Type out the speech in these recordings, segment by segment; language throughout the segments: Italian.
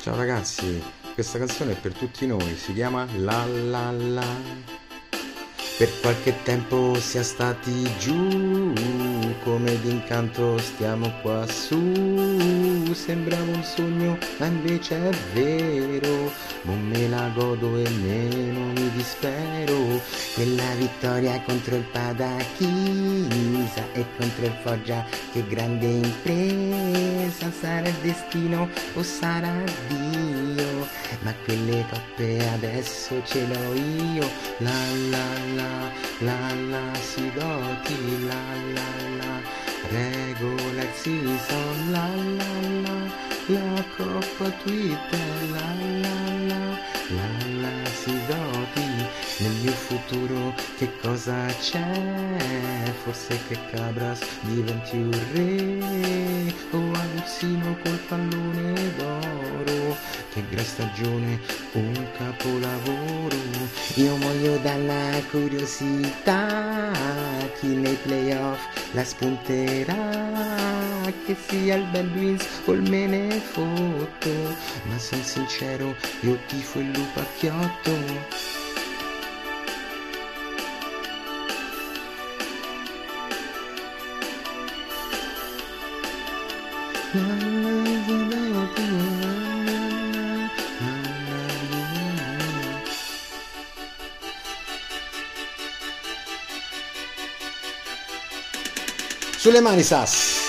Ciao ragazzi, questa canzone è per tutti noi, si chiama La La La. Per qualche tempo siamo stati giù, come d'incanto stiamo qua su. Sembrava un sogno, ma invece è vero. Non me la godo e meno mi dispero. Quella vittoria contro il Padachisa e contro il Foggia, che grande impresa. Sarà il destino o sarà Dio? Ma quelle coppe adesso ce l'ho io. La la la la la si doti la la la regola il season la la la la coppa twitter. La la la la la si doti nel mio futuro che cosa c'è? Forse che Cabras diventi un re. O Aguzzino col pallone d'oro. Che gran stagione un capolavoro. Io muoio dalla curiosità. Chi nei playoff la spunterà. Che sia il bel o il me ne fotto ma son sincero io tifo il lupacchiotto Sulle mani Sass.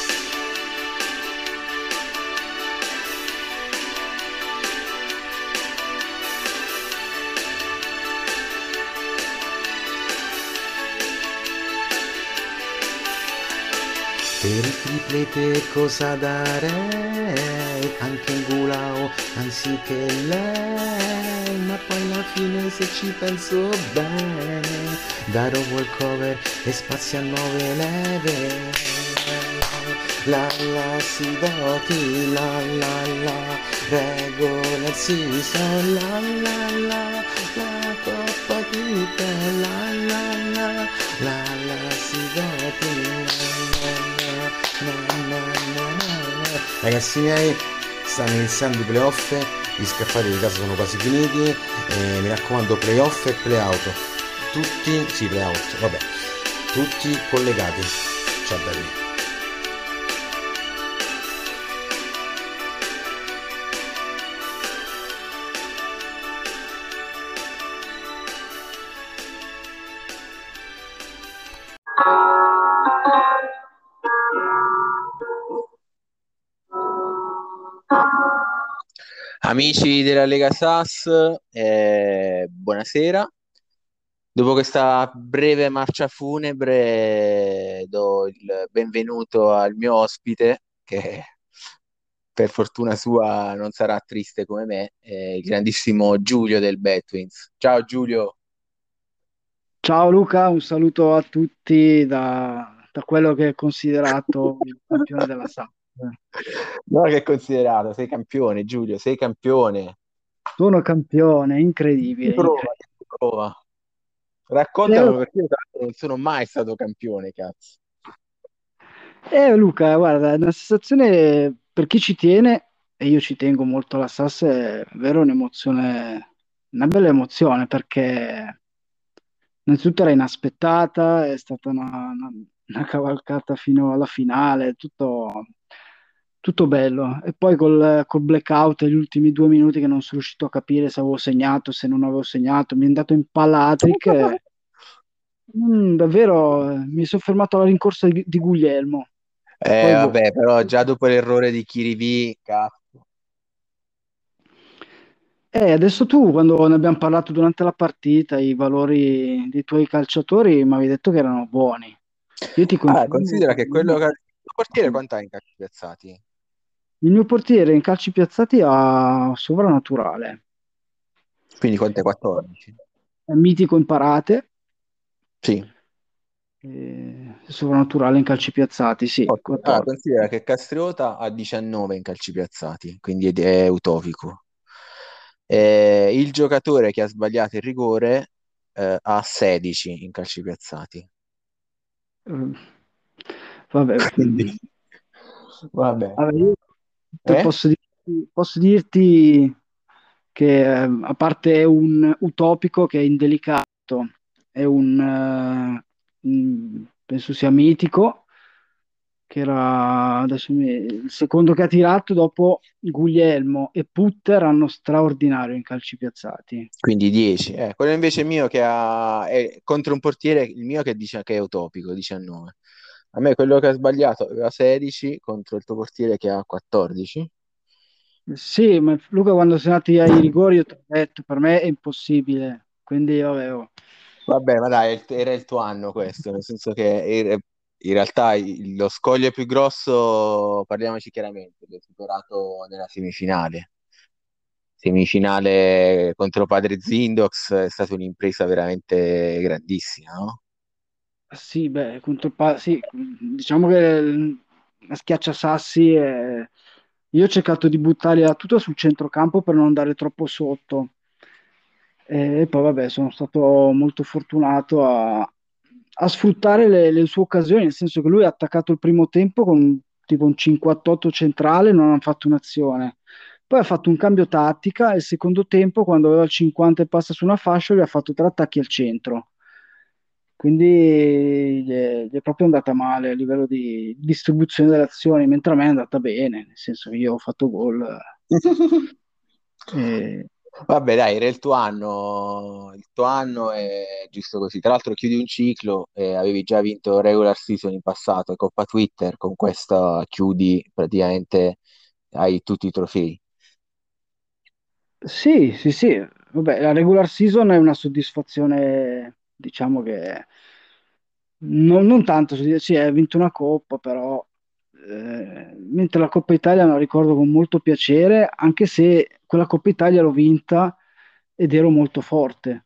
Per triplete cosa darei? Anche Gulao anziché lei. Ma poi alla fine se ci penso bene Darò walkover e spazio a nuove leve La la si doti la la la Regola season la la la La coppa tutta la la la La la si doti. la la Ragazzi miei, stanno iniziando i playoff, gli scaffali di casa sono quasi finiti, e mi raccomando playoff e playout, tutti, sì playout, vabbè, tutti collegati, ciao belli. Amici della Lega Sass, eh, buonasera. Dopo questa breve marcia funebre, do il benvenuto al mio ospite, che per fortuna sua non sarà triste come me, eh, il grandissimo Giulio del Betwins. Ciao Giulio. Ciao Luca, un saluto a tutti da, da quello che è considerato il campione della SAP. No, che è considerato, sei campione Giulio, sei campione. Sono campione, incredibile. Prova, incredibile. prova. Raccontalo Eh, perché io non sono mai stato campione, cazzo. Eh, Luca, guarda, è una sensazione per chi ci tiene, e io ci tengo molto alla SAS, è vero un'emozione, una bella emozione perché innanzitutto era inaspettata, è stata una, una- una cavalcata fino alla finale, tutto, tutto bello. E poi col, col blackout, gli ultimi due minuti che non sono riuscito a capire se avevo segnato, se non avevo segnato, mi è andato in palla hat-trick. e- Mm, davvero, mi sono fermato alla rincorsa di, di Guglielmo. Eh, Poi boh. vabbè, però già dopo l'errore di Chirivi, cazzo. Eh, adesso tu, quando ne abbiamo parlato durante la partita, i valori dei tuoi calciatori mi avevi detto che erano buoni. Io ti Ah, confermo considera che quello che... Il portiere quanto ha in calci piazzati? Il mio portiere in calci piazzati ha sovrannaturale, Quindi quanto è 14? è mitico in parate, Sì. eh, sovrannaturale in calci piazzati, sì, Ah, 14. considera che Castriota ha 19 in calci piazzati, quindi è, utopico. Eh, il giocatore che ha sbagliato il rigore eh, ha 16 in calci piazzati. Eh, Vabbè, Quindi, vabbè. vabbè, io Eh? posso dire posso dirti che eh, a parte un utopico che è indelicato, è un, un- penso sia mitico, che era mi- il secondo che ha tirato dopo Guglielmo e Putter hanno straordinario in calci piazzati. Quindi 10. Eh, quello invece mio che ha è contro un portiere, il mio che dice che è utopico, 19. A me quello che ha sbagliato aveva 16 contro il tuo portiere che ha 14. Sì, ma Luca quando siamo andati ai rigori io ti ho detto, per me è impossibile, quindi vabbè, oh. Vabbè, ma dai, era il tuo anno questo, nel senso che era- in realtà lo scoglio più grosso, parliamoci chiaramente, l'ho superato nella semifinale. Semifinale contro Padre Zindox è stata un'impresa veramente grandissima, no? Sì, beh, contro Pa- sì, diciamo che la schiacciasassi è... Io ho cercato di buttarla tutta sul centrocampo per non andare troppo sotto. E poi, vabbè, sono stato molto fortunato a, a sfruttare le, le sue occasioni, nel senso che lui ha attaccato il primo tempo con tipo un 58 centrale, non ha fatto un'azione. Poi ha fatto un cambio tattica e il secondo tempo, quando aveva il 50 e passa su una fascia, gli ha fatto tre attacchi al centro. Quindi gli è, gli è proprio andata male a livello di distribuzione delle azioni, mentre a me è andata bene, nel senso che io ho fatto gol. E... Vabbè, dai, era il tuo anno, il tuo anno è giusto così. Tra l'altro chiudi un ciclo e avevi già vinto regular season in passato e Coppa Twitter, con questa chiudi praticamente, hai tutti i trofei. Sì, sì, sì, vabbè, la regular season è una soddisfazione, diciamo che non, non tanto, sì, hai vinto una coppa, però eh, mentre la Coppa Italia la ricordo con molto piacere, anche se quella Coppa Italia l'ho vinta ed ero molto forte.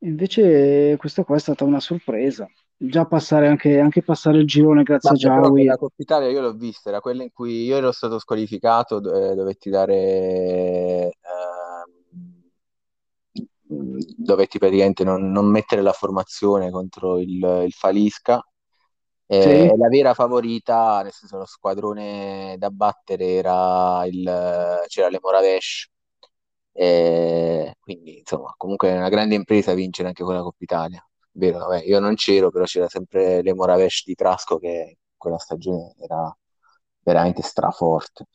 Invece questa qua è stata una sorpresa. Già passare anche, anche passare il girone grazie a Vabbè, però Giawi. quella Coppa Italia io l'ho vista, era quella in cui io ero stato squalificato, eh, dovetti dare, dovetti praticamente non, non mettere la formazione contro il, il Falisca. E Sì, la vera favorita, nel senso lo squadrone da battere era il, c'era le Moravesh. E quindi insomma, comunque è una grande impresa vincere anche quella Coppa Italia. Vero, vabbè, io non c'ero, però c'era sempre le Moravesh di Trasco che quella stagione era veramente straforte.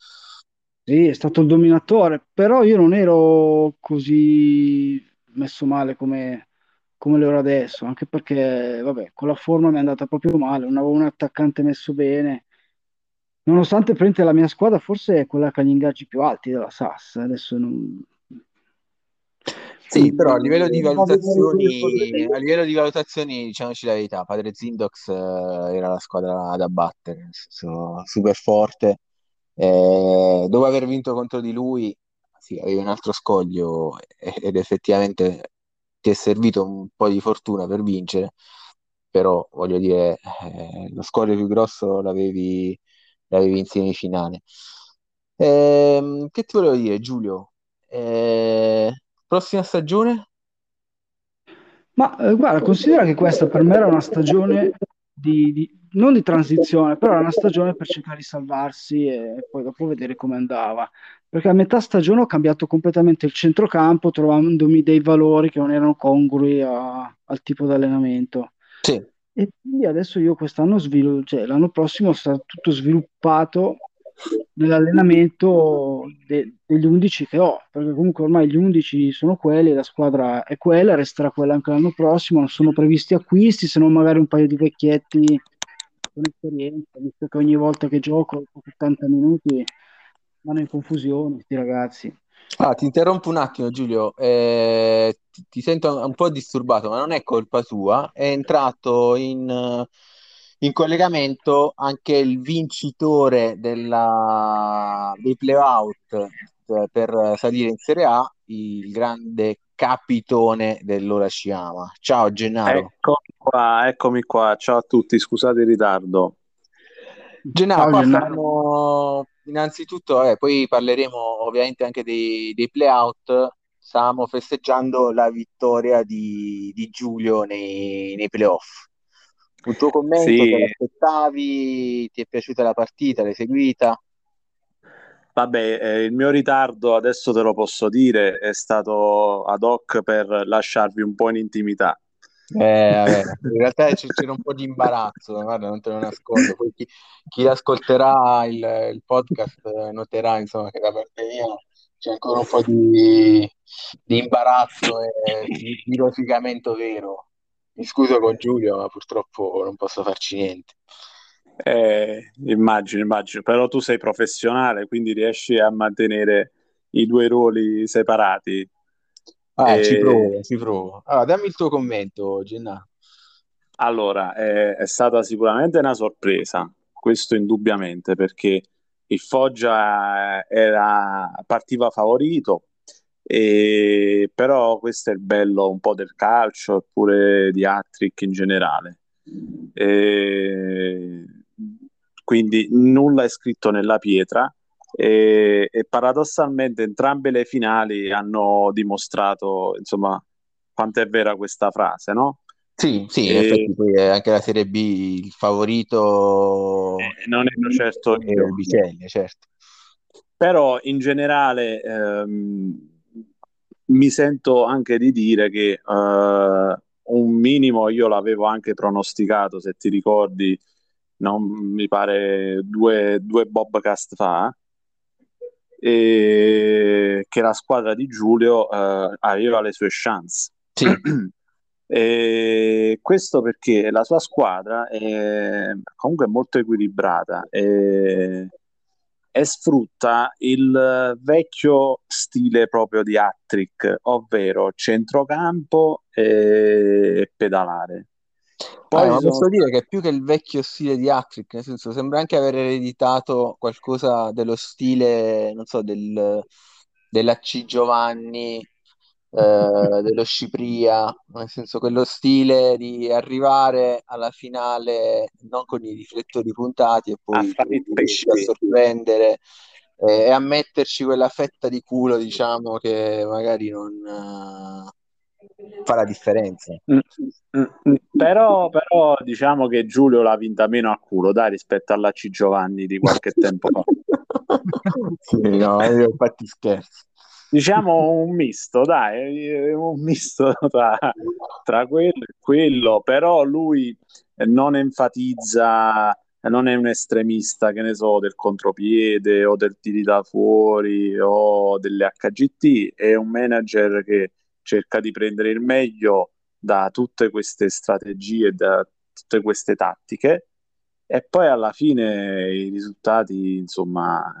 sì, è stato il dominatore, però io non ero così messo male come, come lo ero adesso, anche perché, vabbè, con la forma mi è andata proprio male, non avevo un attaccante messo bene. Nonostante prende la mia squadra, forse è quella che ha gli ingaggi più alti della SAS. Adesso non... Sì, però a livello di valutazioni, a livello di valutazioni, diciamoci la verità, Padre Zindox eh, era la squadra da battere, nel senso, super forte. Eh, dopo aver vinto contro di lui, sì, avevi un altro scoglio ed effettivamente ti è servito un po' di fortuna per vincere, però voglio dire, eh, lo scoglio più grosso l'avevi l'avevi in semifinale. Ehm, che ti volevo dire, Giulio? Eh, prossima stagione? Ma eh, guarda, considera che questa per me era una stagione di, di- non di transizione, però era una stagione per cercare di salvarsi e poi dopo vedere come andava. Perché a metà stagione ho cambiato completamente il centrocampo, trovandomi dei valori che non erano congrui a- al tipo di allenamento. Sì. E quindi adesso io quest'anno sviluppo, cioè l'anno prossimo sarà tutto sviluppato nell'allenamento de- degli 11 che ho, perché comunque ormai gli 11 sono quelli, la squadra è quella, resterà quella anche l'anno prossimo, non sono previsti acquisti, se non magari un paio di vecchietti con esperienza, visto che ogni volta che gioco, dopo 70 minuti, vanno in confusione questi ragazzi. Ah, ti interrompo un attimo, Giulio. Eh, ti, ti sento un po' disturbato, ma non è colpa tua. È entrato in, eh, in collegamento anche il vincitore della, dei playout eh, per salire in Serie A, il grande capitone dell'Ora Sciama. Ciao, Gennaro. Eccomi qua, eccomi qua. Ciao a tutti, scusate il ritardo. Gennaro, Ciao qua Gennaro. innanzitutto, vabbè, poi parleremo ovviamente anche dei, dei playout. Stavamo festeggiando la vittoria di, di Giulio nei, nei playoff. Un tuo commento, te Sì, l'aspettavi? Ti è piaciuta la partita? L'hai seguita? Vabbè, eh, il mio ritardo, adesso te lo posso dire, è stato ad hoc per lasciarvi un po' in intimità. Eh, vabbè, in realtà c'era un po' di imbarazzo, guarda, non te lo nascondo. Poi chi, chi ascolterà il, il podcast noterà insomma, che da parte mia c'è ancora un po' di, di imbarazzo e di, di rosicamento vero. Mi scuso con Giulio, ma purtroppo non posso farci niente. Eh, immagino, immagino, però tu sei professionale, quindi riesci a mantenere i due ruoli separati. Ah, e... ci provo, ci provo. Allora, dammi il tuo commento, Gennà. Allora, è, è stata sicuramente una sorpresa, questo indubbiamente, perché il Foggia era, partiva favorito, e, però questo è il bello un po' del calcio oppure di Attrick in generale. E, quindi nulla è scritto nella pietra e, e, paradossalmente entrambe le finali hanno dimostrato insomma quanto è vera questa frase, no? Sì, sì, in effetti poi anche la Serie B il favorito eh, non è certo io. Biceglie, certo. Però in generale ehm, mi sento anche di dire che eh, un minimo io l'avevo anche pronosticato, se ti ricordi, non mi pare due, due Bobcast fa, e che la squadra di Giulio eh, aveva le sue chance. Sì. E questo perché la sua squadra è comunque molto equilibrata e, e sfrutta il vecchio stile proprio di Attrick, ovvero centrocampo e pedalare. Poi ah, sono... posso dire che più che il vecchio stile di Attrick, nel senso sembra anche aver ereditato qualcosa dello stile, non so, del, dell'Ac Giovanni eh, dello Scipria, nel senso quello stile di arrivare alla finale non con i riflettori puntati e poi riuscire a sorprendere eh, e a metterci quella fetta di culo, diciamo, che magari non uh, fa la differenza. Mm, mm, mm. Però, però diciamo che Giulio l'ha vinta meno a culo, dai, rispetto alla C Giovanni di qualche tempo fa. sì, no, io infatti scherzo diciamo un misto, dai, un misto tra, tra quello e quello, però lui non enfatizza, non è un estremista, che ne so, del contropiede o del tiri da fuori o delle HGT, è un manager che cerca di prendere il meglio da tutte queste strategie, da tutte queste tattiche e poi alla fine i risultati, insomma,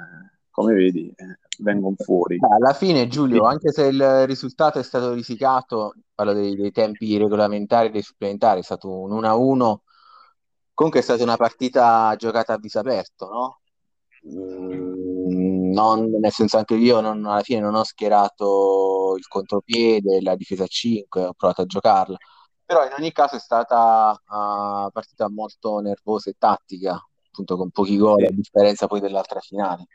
come vedi, vengono fuori. Alla fine, Giulio, anche se il risultato è stato risicato, parlo dei, dei tempi regolamentari e dei supplementari, è stato un 1-1, comunque è stata una partita giocata a viso aperto, no? Mm, non, nel senso anche io non, alla fine non ho schierato il contropiede, la difesa a 5, ho provato a giocarla, però in ogni caso è stata una uh, partita molto nervosa e tattica, appunto con pochi gol, a differenza poi dell'altra finale.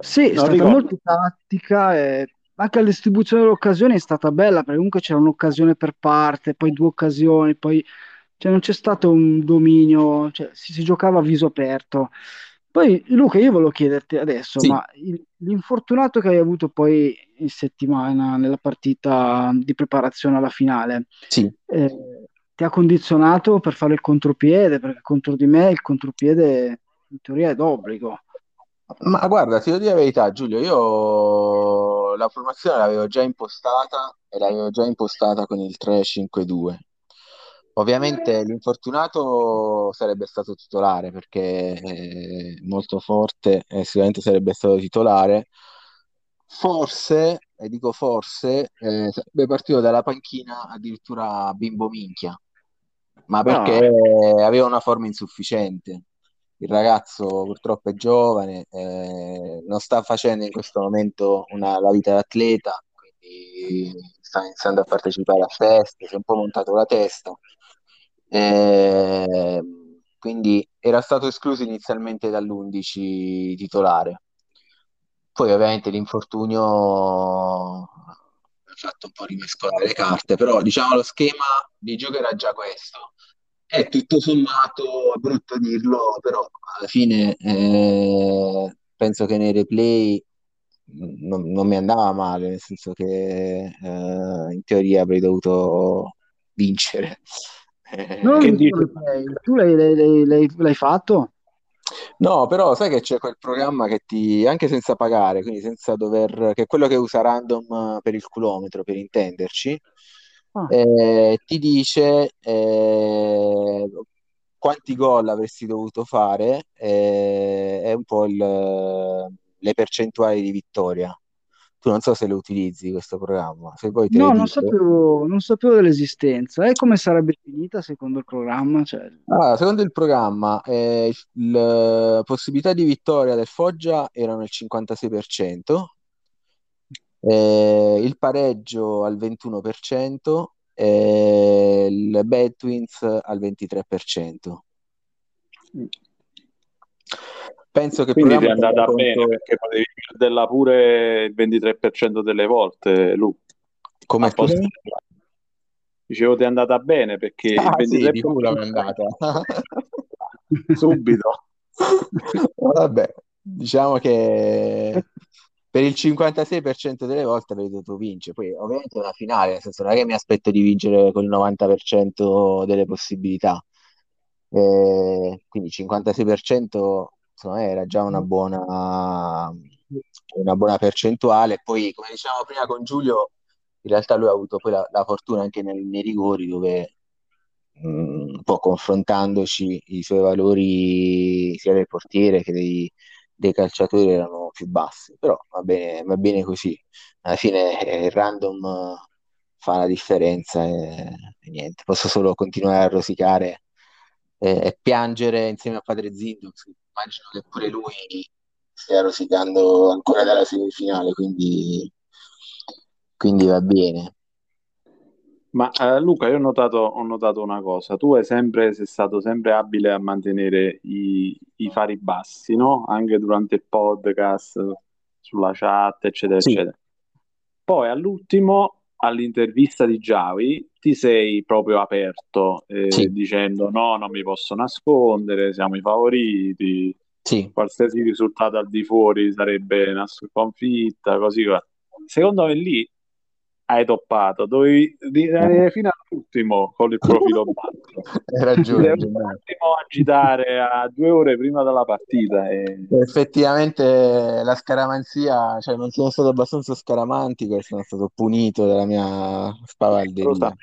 Sì, è stata ricordo. molto tattica e anche la distribuzione delle occasioni è stata bella perché comunque c'era un'occasione per parte, poi due occasioni, poi cioè, non c'è stato un dominio, cioè, si, si, giocava a viso aperto. Poi Luca, io volevo chiederti adesso, sì. ma il, l'infortunato che hai avuto poi in settimana nella partita di preparazione alla finale, sì. eh, ti ha condizionato per fare il contropiede? Perché contro di me il contropiede in teoria è d'obbligo. Ma guarda, ti devo dire la verità, Giulio, io la formazione l'avevo già impostata e l'avevo già impostata con il 3-5-2. Ovviamente l'infortunato sarebbe stato titolare perché è molto forte e sicuramente sarebbe stato titolare. Forse, e dico forse, eh, sarebbe partito dalla panchina addirittura bimbo minchia, ma perché no. aveva una forma insufficiente il ragazzo purtroppo è giovane, eh, non sta facendo in questo momento una, la vita d'atleta, quindi sta iniziando a partecipare a feste, si è un po' montato la testa. Eh, quindi era stato escluso inizialmente dall'11 titolare. Poi ovviamente l'infortunio ha fatto un po' rimescolare le carte, però diciamo lo schema di gioco era già questo è tutto sommato, è brutto dirlo, però alla fine eh, penso che nei replay non, non mi andava male, nel senso che eh, in teoria avrei dovuto vincere. Non che dici? Tu l'hai, l'hai, l'hai, l'hai fatto? No, però sai che c'è quel programma che ti, anche senza pagare, quindi senza dover, che è quello che usa Random per il chilometro, per intenderci, ah. eh, ti dice eh, quanti gol avresti dovuto fare eh, è un po' il, le percentuali di vittoria. Tu non so se lo utilizzi questo programma. Se poi no, non sapevo, non sapevo, dell'esistenza. E come sarebbe finita secondo il programma? Cioè... Ah, secondo il programma, eh, la possibilità di vittoria del Foggia erano il 56%, eh, il pareggio al 21%, e il Bad Twins al 23%. Penso che Quindi ti è andata conto... bene perché potevi perderla pure il 23% delle volte, Lu. Come posto... Dicevo ti è andata bene perché ah, il 23% sì, di culo è andata. Subito. Vabbè, diciamo che per il 56% delle volte avrei dovuto vincere. Poi, ovviamente, è una finale, nel senso, non è che mi aspetto di vincere col 90% delle possibilità. Eh, quindi 56% insomma, era già una buona, una buona percentuale. Poi, come dicevamo prima con Giulio, in realtà lui ha avuto poi la, la fortuna anche nei, nei rigori dove mh, un po' confrontandoci i suoi valori sia del portiere che dei, dei calciatori erano più bassi, però va bene, va bene così. Alla fine eh, il random eh, fa la differenza e, e niente, posso solo continuare a rosicare e, e piangere insieme a padre Zindox. Immagino che pure lui stia rosicando ancora dalla semifinale, quindi, quindi va bene. Ma eh, Luca, io ho notato, ho notato, una cosa, tu hai sempre, sei stato sempre abile a mantenere i, i fari bassi, no? Anche durante il podcast, sulla chat, eccetera, sì. eccetera. Poi all'ultimo, all'intervista di Javi, ti sei proprio aperto eh, sì. dicendo no, non mi posso nascondere, siamo i favoriti, sì. qualsiasi risultato al di fuori sarebbe una sconfitta, così. Secondo me lì hai toppato, dovevi rimanere fino all'ultimo con il profilo basso. Hai ragione. Un attimo agitare a due ore prima della partita. E... Effettivamente la scaramanzia, cioè non sono stato abbastanza scaramantico e sono stato punito dalla mia spavalderia.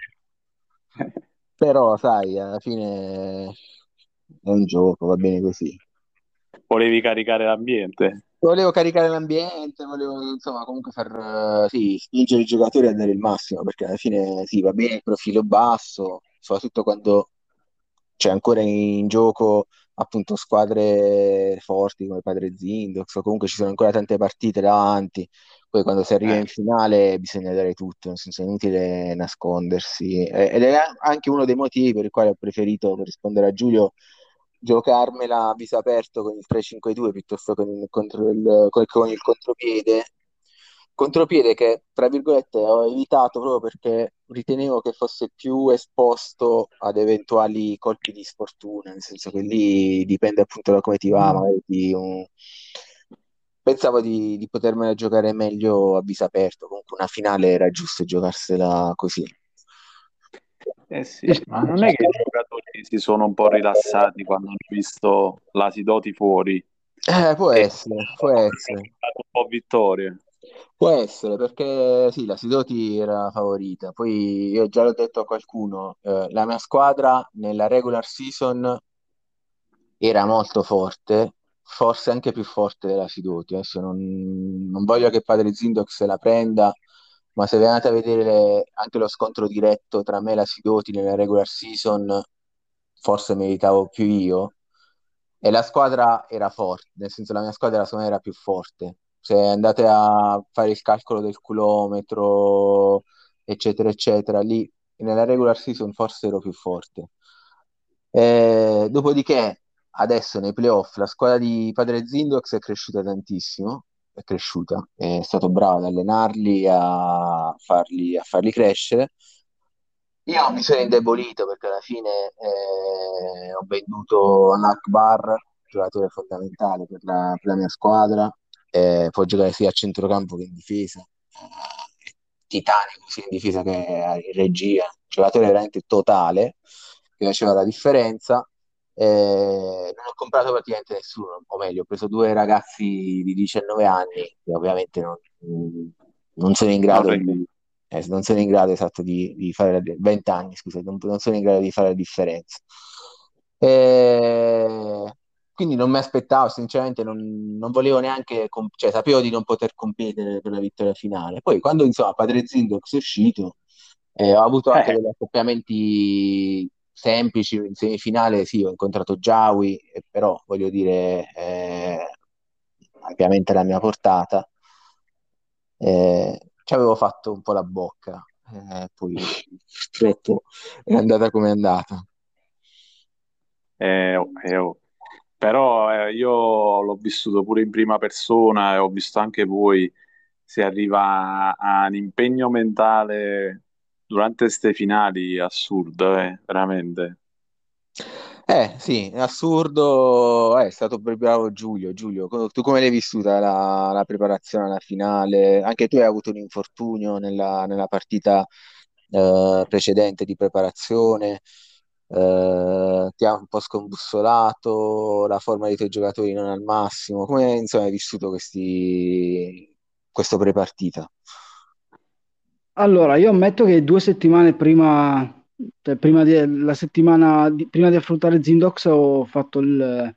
Però sai, alla fine è un gioco, va bene così. Volevi caricare l'ambiente? Volevo caricare l'ambiente, volevo insomma comunque far uh, sì, spingere i giocatori a dare il massimo, perché alla fine sì, va bene il profilo basso, soprattutto quando c'è ancora in gioco appunto squadre forti come Padre Zindox, o comunque ci sono ancora tante partite davanti, poi quando si arriva eh. in finale bisogna dare tutto, nel senso è inutile nascondersi, ed è anche uno dei motivi per i quali ho preferito, per rispondere a Giulio, giocarmela a viso aperto con il 3-5-2 piuttosto che con il, contro il, con il contropiede. Contropiede che, tra virgolette, ho evitato proprio perché ritenevo che fosse più esposto ad eventuali colpi di sfortuna, nel senso che lì dipende appunto da come ti va, magari di un... Pensavo di, di potermela giocare meglio a viso aperto, comunque una finale era giusto giocarsela così. Eh sì, ma non è che i giocatori si sono un po' rilassati quando hanno visto la Sidoti fuori? Eh, può essere, può essere. Un po' vittorie. Può essere, perché sì, la Sidoti era favorita. Poi io già l'ho detto a qualcuno, eh, la mia squadra nella regular season era molto forte, forse anche più forte della Sidoti. Adesso non, non voglio che Padre Zindox se la prenda, ma se vi andate a vedere anche lo scontro diretto tra me e la Sidoti nella regular season, forse meritavo più io. E la squadra era forte, nel senso la mia squadra secondo me era più forte. Se andate a fare il calcolo del chilometro, eccetera, eccetera, lì nella regular season forse ero più forte. E, dopodiché, adesso nei playoff, la squadra di Padre Zindox è cresciuta tantissimo è cresciuta, è stato bravo ad allenarli, a farli, a farli crescere. Io mi sono indebolito perché alla fine eh, ho venduto all'Akbar giocatore fondamentale per la, per la mia squadra, eh, può giocare sia a centrocampo che in difesa, eh, titanico sia in difesa che in regia, giocatore veramente totale, che faceva la differenza. Eh, non ho comprato praticamente nessuno, o meglio, ho preso due ragazzi di 19 anni che ovviamente non, non sono in grado di, eh, non sono in grado esatto di, di fare la, 20 anni, scusate, non, non, sono in grado di fare la differenza. E quindi non mi aspettavo, sinceramente non, non volevo neanche, cioè sapevo di non poter competere per la vittoria finale. Poi quando insomma Padre Zindox è uscito, eh, ho avuto anche eh. degli accoppiamenti semplici, in semifinale sì, ho incontrato Giawi, però voglio dire, eh, ampiamente la mia portata. Eh, ci avevo fatto un po' la bocca, eh, poi purtroppo è andata come è andata. Eh, eh, oh. Però eh, io l'ho vissuto pure in prima persona e ho visto anche voi, si arriva a un impegno mentale durante queste finali assurdo, eh, veramente. Eh sì, assurdo, eh, è stato bravo Giulio. Giulio, tu come l'hai vissuta la, la preparazione alla finale? Anche tu hai avuto un infortunio nella, nella partita eh, precedente di preparazione, eh, ti ha un po' scombussolato, la forma dei tuoi giocatori non al massimo. Come insomma, hai vissuto questi, questo prepartita? Allora, io ammetto che due settimane prima cioè, prima di, la settimana di, prima di affrontare Zindox ho fatto il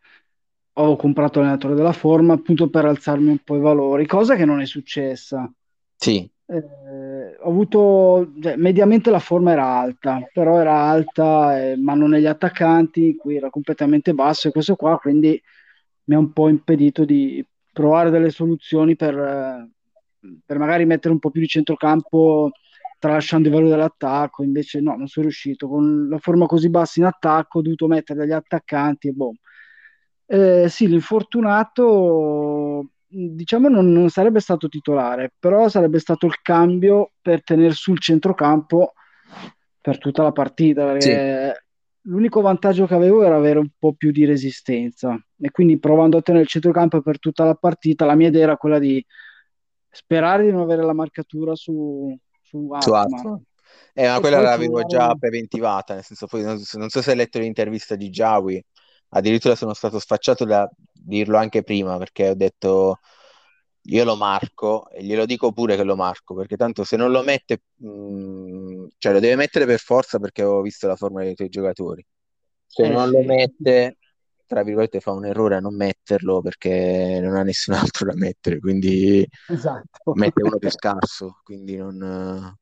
ho comprato l'allenatore della forma appunto per alzarmi un po' i valori, cosa che non è successa. Sì. Eh, ho avuto, cioè, mediamente la forma era alta, però era alta, eh, ma non negli attaccanti, qui era completamente basso e questo qua quindi mi ha un po' impedito di provare delle soluzioni per, eh, per magari mettere un po' più di centrocampo tralasciando i valori dell'attacco, invece no, non sono riuscito. Con la forma così bassa in attacco ho dovuto mettere degli attaccanti e boh. Eh, sì, l'infortunato diciamo non, non, sarebbe stato titolare, però sarebbe stato il cambio per tenere sul centrocampo per tutta la partita, perché sì. l'unico vantaggio che avevo era avere un po' più di resistenza e quindi provando a tenere il centrocampo per tutta la partita, la mia idea era quella di sperare di non avere la marcatura su, su Atman. Eh, ma quella l'avevo già preventivata, nel senso poi non, non so se hai letto l'intervista di Jawi, addirittura sono stato sfacciato da dirlo anche prima perché ho detto io lo marco e glielo dico pure che lo marco perché tanto se non lo mette mh, mm, cioè lo deve mettere per forza perché ho visto la forma dei tuoi giocatori se eh, non sì. lo mette tra virgolette fa un errore a non metterlo perché non ha nessun altro da mettere quindi esatto. mette uno più scarso quindi non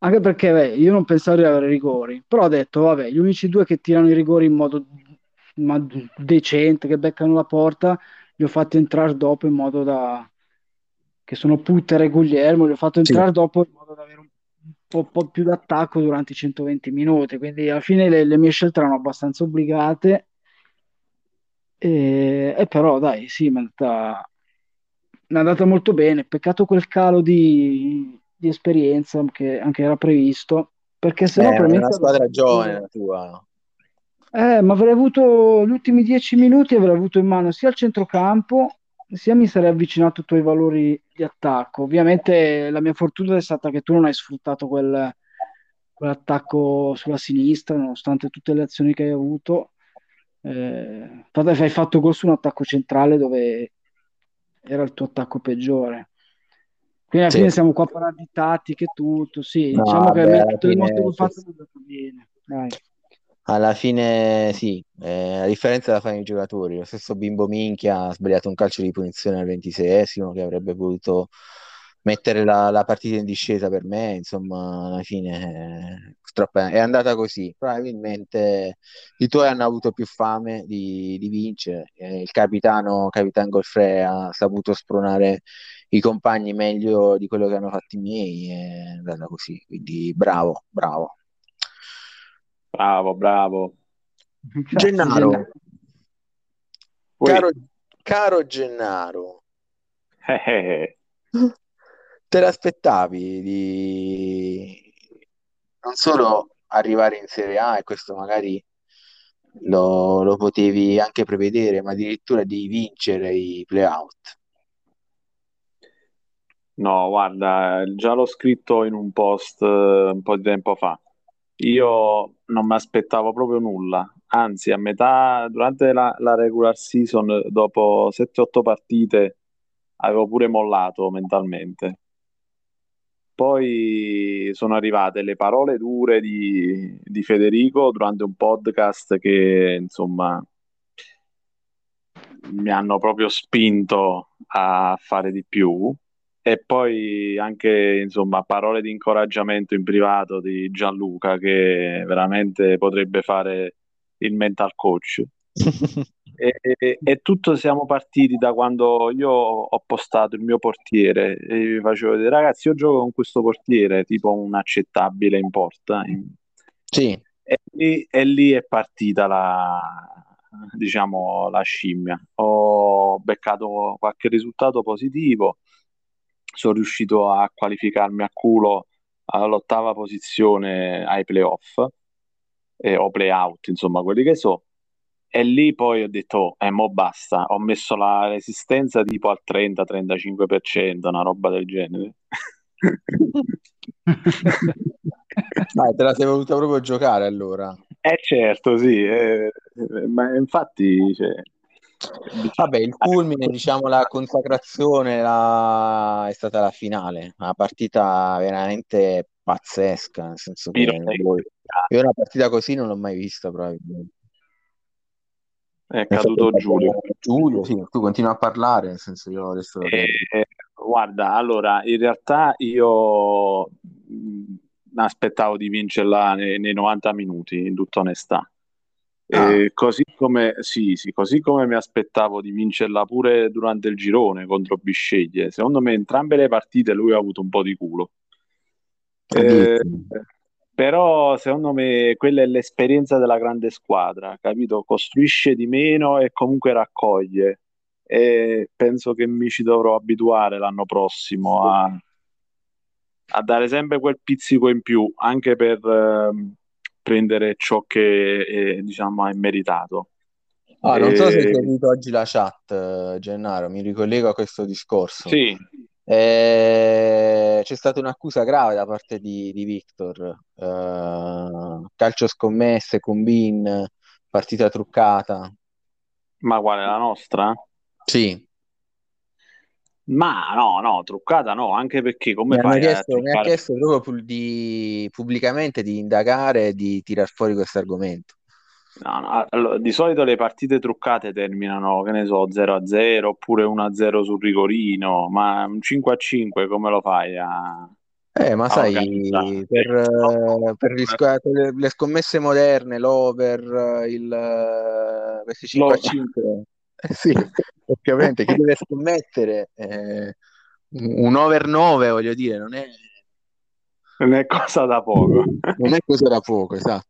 anche perché beh, io non pensavo di avere rigori, però ho detto, vabbè, gli unici due che tirano i rigori in modo ma, decente, che beccano la porta, li ho fatti entrare dopo in modo da... che sono Putter e Guglielmo, li ho fatto entrare sì. dopo in modo da avere un po', po', più d'attacco durante i 120 minuti, quindi alla fine le, le mie scelte erano abbastanza obbligate, e, e però dai, sì, mi è andata, mi è andata molto bene, peccato quel calo di di esperienza che anche era previsto, perché se no... Eh, è una squadra giovane la tua. Eh, ma avrei avuto gli ultimi dieci minuti, avrei avuto in mano sia il centrocampo, sia mi sarei avvicinato ai tuoi valori di attacco. Ovviamente la mia fortuna è stata che tu non hai sfruttato quel, quell'attacco sulla sinistra, nonostante tutte le azioni che hai avuto. Eh, hai fatto gol su un attacco centrale dove era il tuo attacco peggiore. Quindi alla sì. fine siamo qua a parlare di tattiche e tutto, sì, no, diciamo che il nostro fatto è andato bene. Dai. Alla fine sì, eh, la differenza la fanno i giocatori. Lo stesso Bimbo Minchia ha sbagliato un calcio di punizione al 26esimo che avrebbe voluto mettere la, la, partita in discesa per me, insomma, alla fine eh, è andata così. Probabilmente i tuoi hanno avuto più fame di, di vincere. Eh, il capitano, Capitan Golfre, ha saputo spronare i compagni meglio di quello che hanno fatto i miei, è andata così. Quindi bravo, bravo. Bravo, bravo. Gennaro. Caro, caro Gennaro. Eh, eh, te l'aspettavi di non solo arrivare in Serie A e questo magari lo, lo potevi anche prevedere, ma addirittura di vincere i playout. No, guarda, già l'ho scritto in un post eh, un po' di tempo fa. Io non mi aspettavo proprio nulla, anzi, a metà, durante la, la regular season, dopo 7-8 partite, avevo pure mollato mentalmente. Poi sono arrivate le parole dure di, di Federico durante un podcast che, insomma, mi hanno proprio spinto a fare di più e poi anche insomma parole di incoraggiamento in privato di Gianluca che veramente potrebbe fare il mental coach e, e, e, tutto siamo partiti da quando io ho postato il mio portiere e vi facevo vedere ragazzi io gioco con questo portiere tipo un accettabile in porta sì. e, lì, e lì è partita la diciamo la scimmia ho beccato qualche risultato positivo sono riuscito a qualificarmi a culo all'ottava posizione ai playoff eh, o playout, insomma, quelli che so. E lì poi ho detto, oh, eh, mo basta, ho messo la resistenza tipo al 30-35%, una roba del genere. Dai, te la sei voluta proprio giocare allora. Eh certo, sì, eh, ma infatti cioè, Vabbè, il culmine, diciamo, la consacrazione la... è stata la finale, una partita veramente pazzesca, nel senso che io una partita così non l'ho mai vista probabilmente. È caduto Giulio. Giulio, sì, tu continui a parlare, nel senso io adesso... Eh, guarda, allora, in realtà io mi aspettavo di vincerla nei, nei 90 minuti, in tutta onestà. Ah. E così, come, sì, sì, così come mi aspettavo di vincerla pure durante il girone contro Bisceglie, secondo me entrambe le partite lui ha avuto un po' di culo. Eh, però secondo me quella è l'esperienza della grande squadra, capito? Costruisce di meno e comunque raccoglie. E penso che mi ci dovrò abituare l'anno prossimo a, a dare sempre quel pizzico in più, anche per, eh, prendere ciò che è, diciamo, è meritato. Ah, non so se hai seguito oggi la chat, Gennaro, mi ricollego a questo discorso. Sì. Eh, c'è stata un'accusa grave da parte di, di Victor, eh, calcio scommesse, combin, partita truccata. Ma quale, la nostra? Sì. Ma no, no, truccata no, anche perché come mi fai chiesto, a. Mi ha chiesto proprio di, pubblicamente di indagare e di tirar fuori questo argomento. No, no, allora, di solito le partite truccate terminano, che ne so, 0-0 oppure 1-0 sul rigorino, ma un 5-5 come lo fai a... Eh, ma sai, per, per, gli, le scommesse moderne, l'over, il, questi 5-5... Eh sì, ovviamente chi deve scommettere eh, un over 9, voglio dire, non è... Non è cosa da poco. non è cosa da poco, esatto.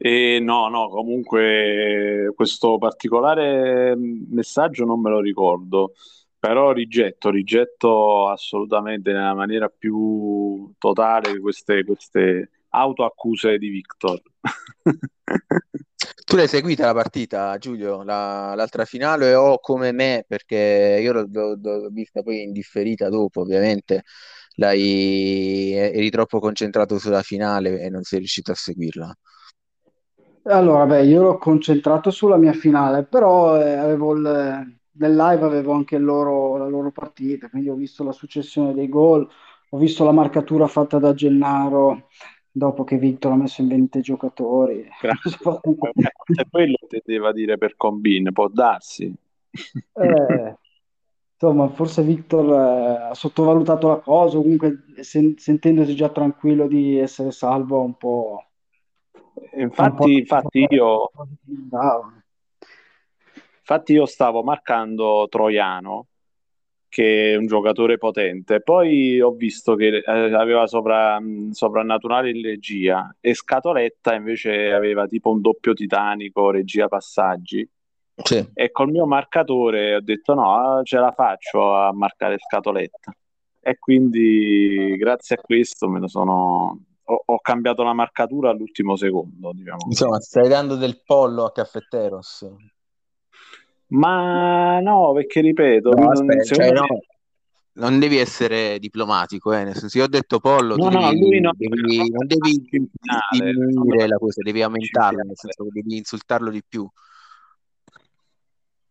E no, no, comunque questo particolare messaggio non me lo ricordo, però rigetto, rigetto assolutamente nella maniera più totale queste, queste autoaccuse di Victor. Tu l'hai seguita la partita, Giulio, la, l'altra finale o come me, perché io l'ho, l'ho, l'ho vista poi indifferita dopo, ovviamente, l'hai, eri troppo concentrato sulla finale e non sei riuscito a seguirla. Allora, beh, io l'ho concentrato sulla mia finale, però eh, avevo il, nel live avevo anche loro, la loro partita, quindi ho visto la successione dei gol, ho visto la marcatura fatta da Gennaro dopo che Victor ha messo in 20 giocatori. Se quello intendeva dire per combine, può darsi. Eh, insomma, forse Victor eh, ha sottovalutato la cosa, comunque sen- sentendosi già tranquillo di essere salvo un po'... Infatti, un po infatti io... Infatti io stavo marcando Troiano che è un giocatore potente. Poi ho visto che eh, aveva sopra, mh, soprannaturale in regia e Scatoletta invece aveva tipo un doppio titanico, regia passaggi. Sì. E col mio marcatore ho detto no, ce la faccio a marcare Scatoletta. E quindi grazie a questo me lo sono, ho, ho cambiato la marcatura all'ultimo secondo, diciamo. Insomma, stai dando del pollo a Caffetteros. Ma no, perché ripeto, No, non- aspetta, cioè, no, non devi essere diplomatico, eh, nel senso, io ho detto pollo, No, no, devi- lui no, devi- non devi diminuire la cosa, devi aumentarla, nel senso che devi insultarlo di più.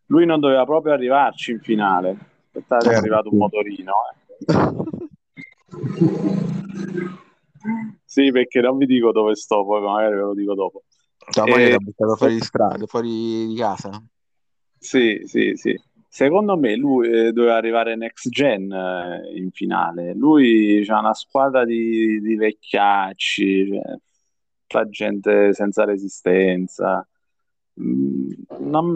lui non doveva proprio arrivarci in finale. Aspettate, è Ah, arrivato un motorino. eh. Sì, perché non vi dico dove sto, poi magari ve lo dico dopo. Tua moglie Eh, ti ha buttato fuori di strada, fuori di casa. Sì, sì, sì. Secondo me lui eh, doveva arrivare next gen eh, in finale. Lui ha una squadra di, di vecchiacci, cioè, fa gente senza resistenza. Mm, non-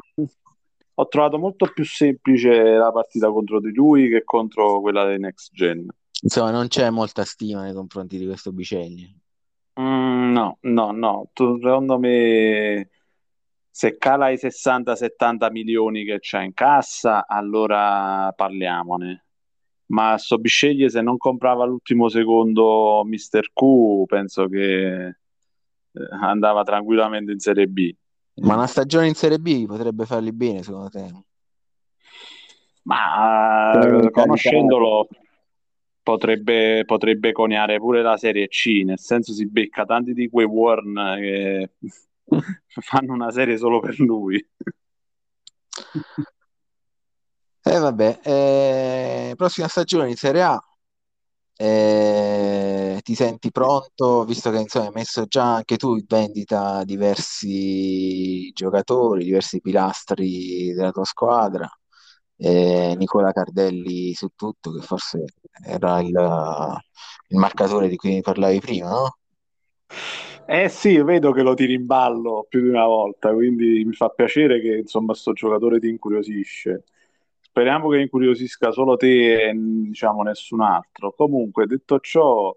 Ho trovato molto più semplice la partita contro di lui che contro quella dei next gen. Insomma, non c'è molta stima nei confronti di questo Biceglie. Mm, no, no, no. Secondo me se cala i 60-70 milioni che c'ha in cassa, allora parliamone. Ma so Bisceglie se non comprava all'ultimo secondo Mr. Q, penso che eh, andava tranquillamente in Serie B. Ma una stagione in Serie B potrebbe farli bene, secondo te? Ma eh, conoscendolo potrebbe, potrebbe coniare pure la Serie C, nel senso si becca tanti di quei Warn che fanno una serie solo per lui. E vabbè, eh, prossima stagione in Serie A. Eh, ti senti pronto, visto che insomma, hai messo già anche tu in vendita diversi giocatori, diversi pilastri della tua squadra. Eh, Nicola Cardelli su tutto, che forse era il, il marcatore di cui mi parlavi prima, no? Eh sì, vedo che lo tiri in ballo più di una volta, quindi mi fa piacere che insomma sto giocatore ti incuriosisce. Speriamo che incuriosisca solo te e diciamo nessun altro. Comunque, detto ciò,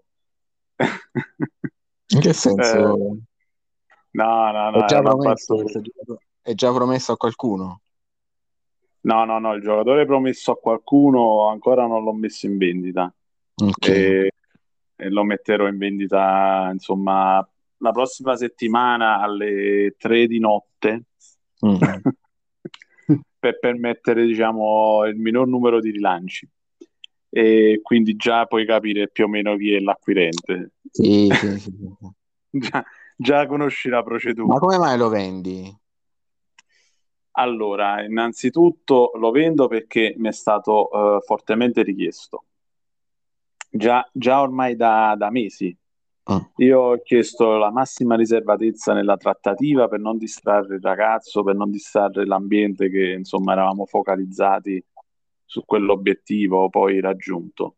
In che senso? Eh, no, no, no, È già promesso? È già promesso a qualcuno? No, no, no, il giocatore promesso a qualcuno ancora non l'ho messo in vendita Ok. e, e lo metterò in vendita, insomma, la prossima settimana alle 3 di notte Mm. per permettere, diciamo, il minor numero di rilanci. E quindi già puoi capire più o meno chi è l'acquirente. Sì, sì, sì. Già, già conosci la Ma procedura. come mai lo vendi? Allora, innanzitutto lo vendo perché mi è stato eh, fortemente richiesto. Già, già ormai da, da mesi. Mm. Io ho chiesto la massima riservatezza nella trattativa per non distrarre il ragazzo, per non distrarre l'ambiente che insomma eravamo focalizzati su quell'obiettivo poi raggiunto.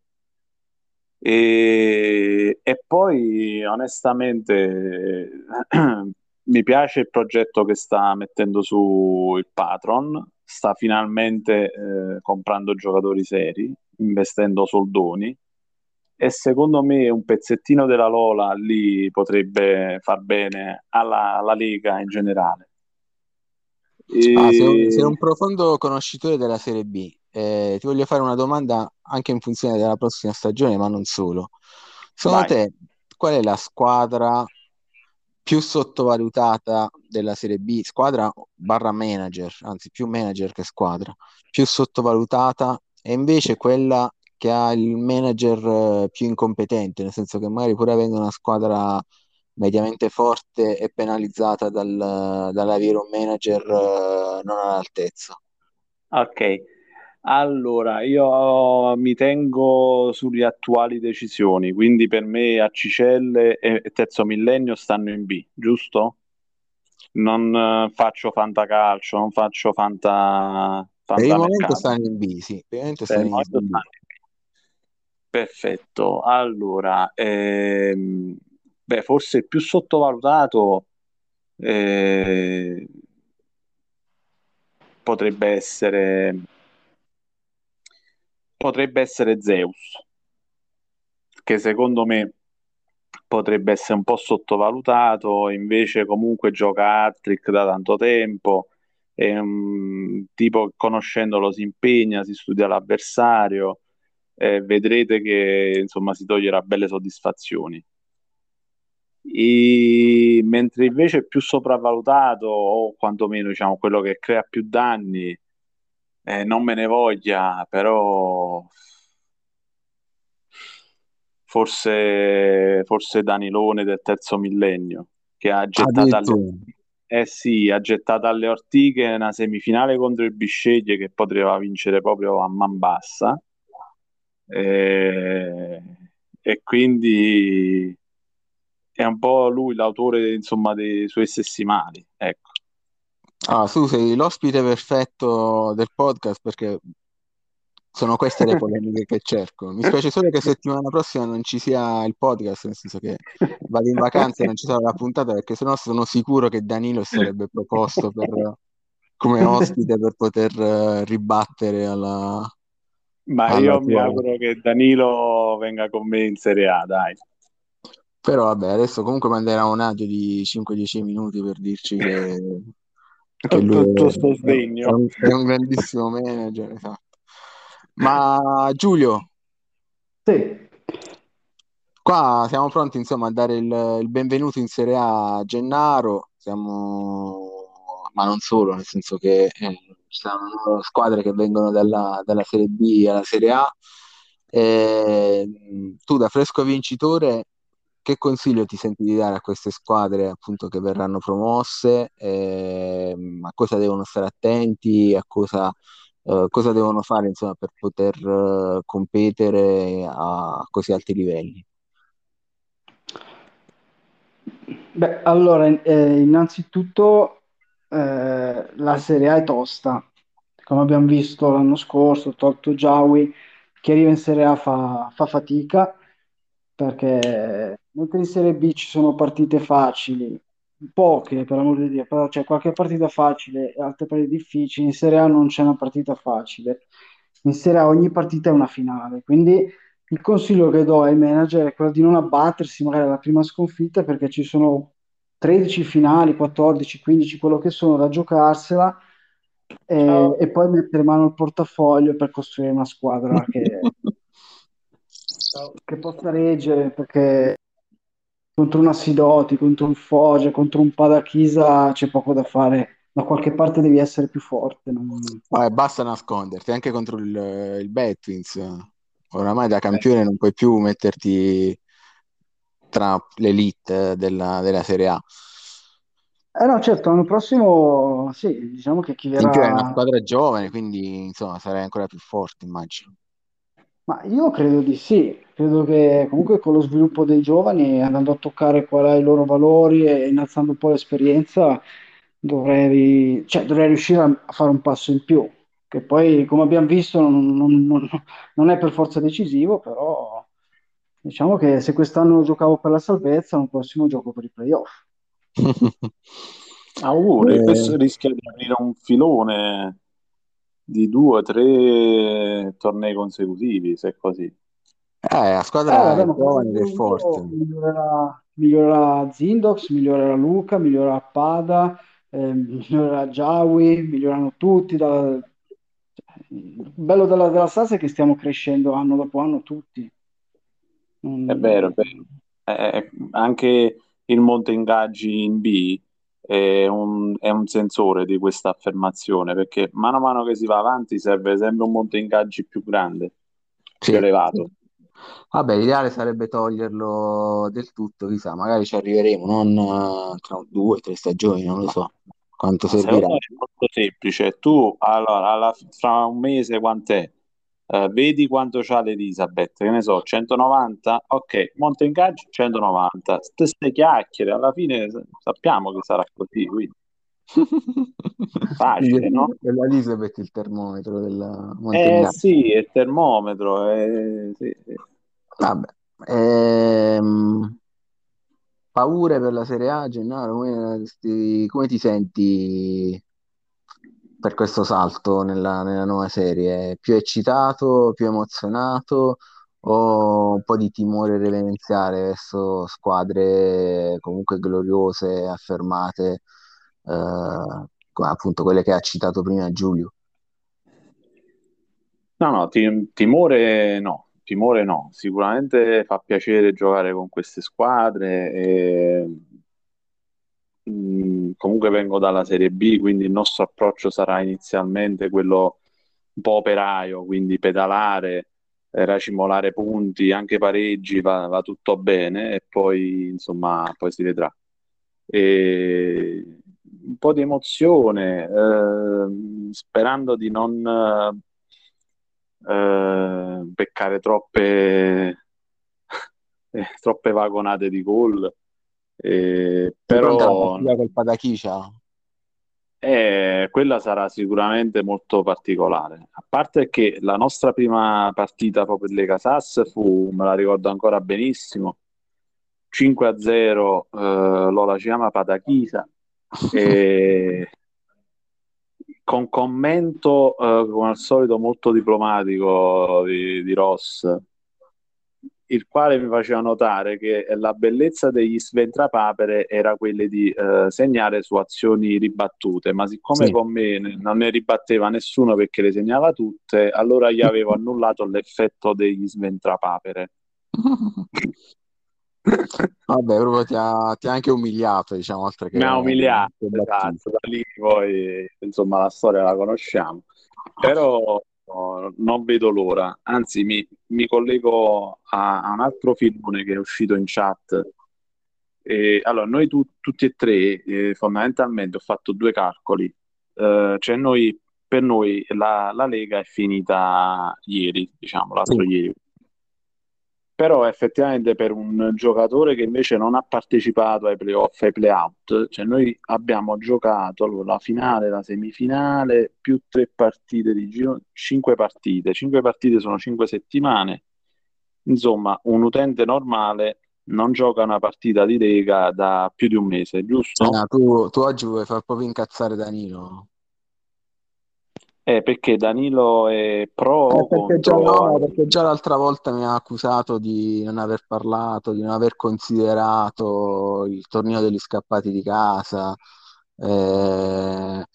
E, e poi onestamente mi piace il progetto che sta mettendo su il Patron, sta finalmente eh, comprando giocatori seri, investendo soldoni e secondo me un pezzettino della Lola lì potrebbe far bene alla, alla Lega in generale. Ah, sei, E- sei un profondo conoscitore della Serie B. Eh, ti voglio fare una domanda anche in funzione della prossima stagione, ma non solo. Secondo Vai. te, qual è la squadra più sottovalutata della Serie B? Squadra barra manager, anzi più manager che squadra, più sottovalutata e invece quella che ha il manager eh, più incompetente, nel senso che magari pur avendo una squadra mediamente forte è penalizzata dal, dall'avere un manager eh, non all'altezza. Ok, allora io mi tengo sulle attuali decisioni, quindi per me Accicelle e e Terzo Millennio stanno in B, giusto? Non eh, faccio fantacalcio, non faccio fanta, Per il momento stanno in B, sì, per il momento stanno in B. Perfetto, allora, ehm, beh, forse più sottovalutato eh, potrebbe essere, potrebbe essere Zeus, che secondo me potrebbe essere un po' sottovalutato, invece comunque gioca hat-trick da tanto tempo, è un tipo conoscendolo si impegna, si studia l'avversario, eh, vedrete che insomma si toglierà belle soddisfazioni. E, mentre invece più sopravvalutato, o quantomeno diciamo quello che crea più danni, eh, non me ne voglia, però forse, forse Danilone del terzo millennio, che ha gettato alle, eh sì, ha gettato alle ortiche una semifinale contro il Bisceglie che poteva vincere proprio a man bassa. E, e quindi è un po' lui l'autore insomma dei suoi stessi mali ecco ah tu sei l'ospite perfetto del podcast perché sono queste le polemiche che cerco. Mi spiace solo che settimana prossima non ci sia il podcast, nel senso che vado in vacanza e non ci sarà la puntata, perché sennò sono sicuro che Danilo sarebbe proposto per, come ospite per poter uh, ribattere alla. Ma alla io tua... mi auguro che Danilo venga con me in Serie A, dai. Però vabbè, adesso comunque manderà un audio di 5-10 minuti per dirci che, che lui è, è, un, è un grandissimo manager, esatto. Ma Giulio, Sì, qua siamo pronti insomma a dare il, il benvenuto in Serie A a Gennaro, siamo... ma non solo, nel senso che eh, ci saranno squadre che vengono dalla, dalla Serie B alla Serie A. E, tu da fresco vincitore, che consiglio ti senti di dare a queste squadre appunto che verranno promosse? E, a cosa devono stare attenti? A cosa eh, cosa devono fare insomma, per poter uh, competere a così alti livelli? Beh, allora, eh, innanzitutto eh, la Serie A è tosta, come abbiamo visto l'anno scorso, tolto Giawi, chi arriva in Serie A fa, fa fatica, perché mentre in Serie B ci sono partite facili, poche per amor di Dio, però c'è qualche partita facile e altre partite difficili. In Serie A non c'è una partita facile. In Serie A ogni partita è una finale, quindi il consiglio che do ai manager è quello di non abbattersi magari alla prima sconfitta perché ci sono 13 finali, 14, 15, quello che sono da giocarsela e, e poi mettere mano al portafoglio per costruire una squadra che, che possa reggere perché contro una Sidoti, contro un Foggia, contro un Padachisa c'è poco da fare. Da qualche parte devi essere più forte. Non... Vabbè, basta nasconderti anche contro il, il Betwins. Oramai da campione non puoi più metterti tra l'elite della, della Serie A. Eh no, certo, l'anno prossimo sì, diciamo che chi verrà... In più è una squadra giovane, quindi insomma sarai ancora più forte, immagino. Ma io credo di sì, credo che comunque con lo sviluppo dei giovani, andando a toccare qual è i loro valori e innalzando un po' l'esperienza, dovrei, cioè, dovrei riuscire a, fare un passo in più, che poi come abbiamo visto non- non- non è per forza decisivo, però diciamo che se quest'anno giocavo per la salvezza, l'anno prossimo gioco per i playoff. Auguri, questo Eh, rischia di aprire un filone di due o tre tornei consecutivi, se è così. eh, la Eh, squadra vabbè, è questo giovane è forte. migliorerà, migliorerà Zindox, migliorerà Luca, migliorerà Pada, eh, migliorerà Jawi, migliorano tutti. da- Il bello della, della SAS è che stiamo crescendo anno dopo anno tutti. È vero, è Mm, vero. Eh, anche il monte ingaggi in B è un, è un sensore di questa affermazione, perché mano a mano che si va avanti serve sempre un monte ingaggi più grande, più Sì. elevato. Vabbè, l'ideale sarebbe toglierlo del tutto, chissà, magari ci arriveremo, non eh, tra due o tre stagioni, non lo so quanto servirà. è molto semplice. Tu, allora, alla- fra un mese quant'è? Eh, vedi quanto c'ha l'Elisabeth, che ne so, 190? Ok, monte ingaggi 190. Queste chiacchiere, alla fine sappiamo che sarà così, quindi facile, no? L'Elisabeth il termometro della Eh Montegnana. sì, è il termometro, eh, sì. Vabbè, ehm, paure per la Serie A, Gennaro, come ti, come ti senti per questo salto nella, nella nuova serie? Più eccitato, più emozionato o un po' di timore reverenziale verso squadre comunque gloriose, affermate, eh, appunto quelle che ha citato prima Giulio? No, no, ti- timore no, timore no, sicuramente fa piacere giocare con queste squadre. E, mm, comunque vengo dalla Serie B, quindi il nostro approccio sarà inizialmente quello un po' operaio, quindi pedalare, eh, racimolare punti, anche pareggi, va, va tutto bene e poi insomma poi si vedrà. E un po' di emozione, eh, sperando di non eh, beccare troppe, eh, troppe vagonate di gol. Eh, però la colpa da chi c'ha? Eh, quella sarà sicuramente molto particolare. A parte che la nostra prima partita proprio in Lega Sass fu, me la ricordo ancora benissimo, 5 a 0, eh, Lola ci chiama Patachisa. e con commento, eh, come al solito, molto diplomatico di, di, Ross, il quale mi faceva notare che la bellezza degli sventrapapere era quella di eh, segnare su azioni ribattute, ma siccome sì. con me non ne ribatteva nessuno perché le segnava tutte, allora gli avevo annullato l'effetto degli sventrapapere. Vabbè, proprio ti ha, ti ha, anche umiliato, diciamo, oltre che... Mi ha umiliato, esatto, da lì poi, insomma, la storia la conosciamo. Però non vedo l'ora, anzi mi, mi collego a, a, un altro filmone che è uscito in chat. E, allora, noi tu, tutti e tre, eh, fondamentalmente, ho fatto due calcoli. Uh, cioè noi, per noi la, la, Lega è finita ieri, diciamo, l'altro sì. ieri, però effettivamente per un giocatore che invece non ha partecipato ai playoff ai playout, cioè noi abbiamo giocato allora, la finale, la semifinale, più tre partite di giro, cinque partite, cinque partite sono cinque settimane, insomma un utente normale non gioca una partita di Lega da più di un mese, giusto? Ah, tu, tu oggi vuoi far proprio incazzare Danilo? Eh, perché Danilo è pro eh, perché, già, no, perché già l'altra volta mi ha accusato di non aver parlato, di non aver considerato il torneo degli scappati di casa. Eh,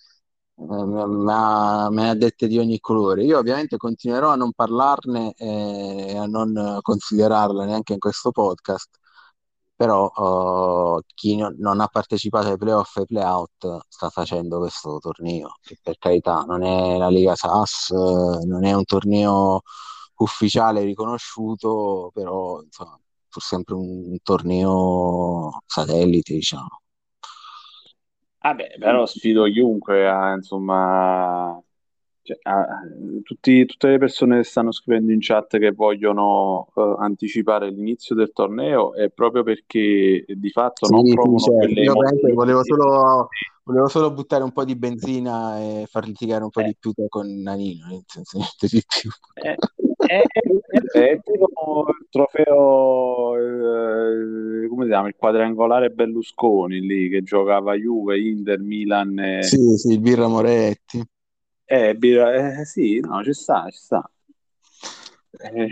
me ne ha dette di ogni colore. Io ovviamente continuerò a non parlarne e a non considerarla neanche in questo podcast, però uh, chi no, non ha partecipato ai playoff e ai playout sta facendo questo torneo, che per carità non è la Lega SAS, non è un torneo ufficiale riconosciuto, però insomma, è sempre un, torneo satellite, diciamo. Vabbè, però sfido chiunque a insomma cioè, ah, tutti, tutte le persone che stanno scrivendo in chat che vogliono uh, anticipare l'inizio del torneo è proprio perché di fatto sì, non provano sì, certo. Io volevo solo, volevo solo, buttare un po' di benzina e far litigare un po' eh. di più con Nanino, nel senso niente di più. Eh, è, è, è tipo il trofeo, eh, come si chiama, il quadrangolare Berlusconi lì che giocava Juve, Inter, Milan. E... Sì, sì, il Birra Moretti. Eh, birra, eh, sì, no, ci sta, ci sta. Eh.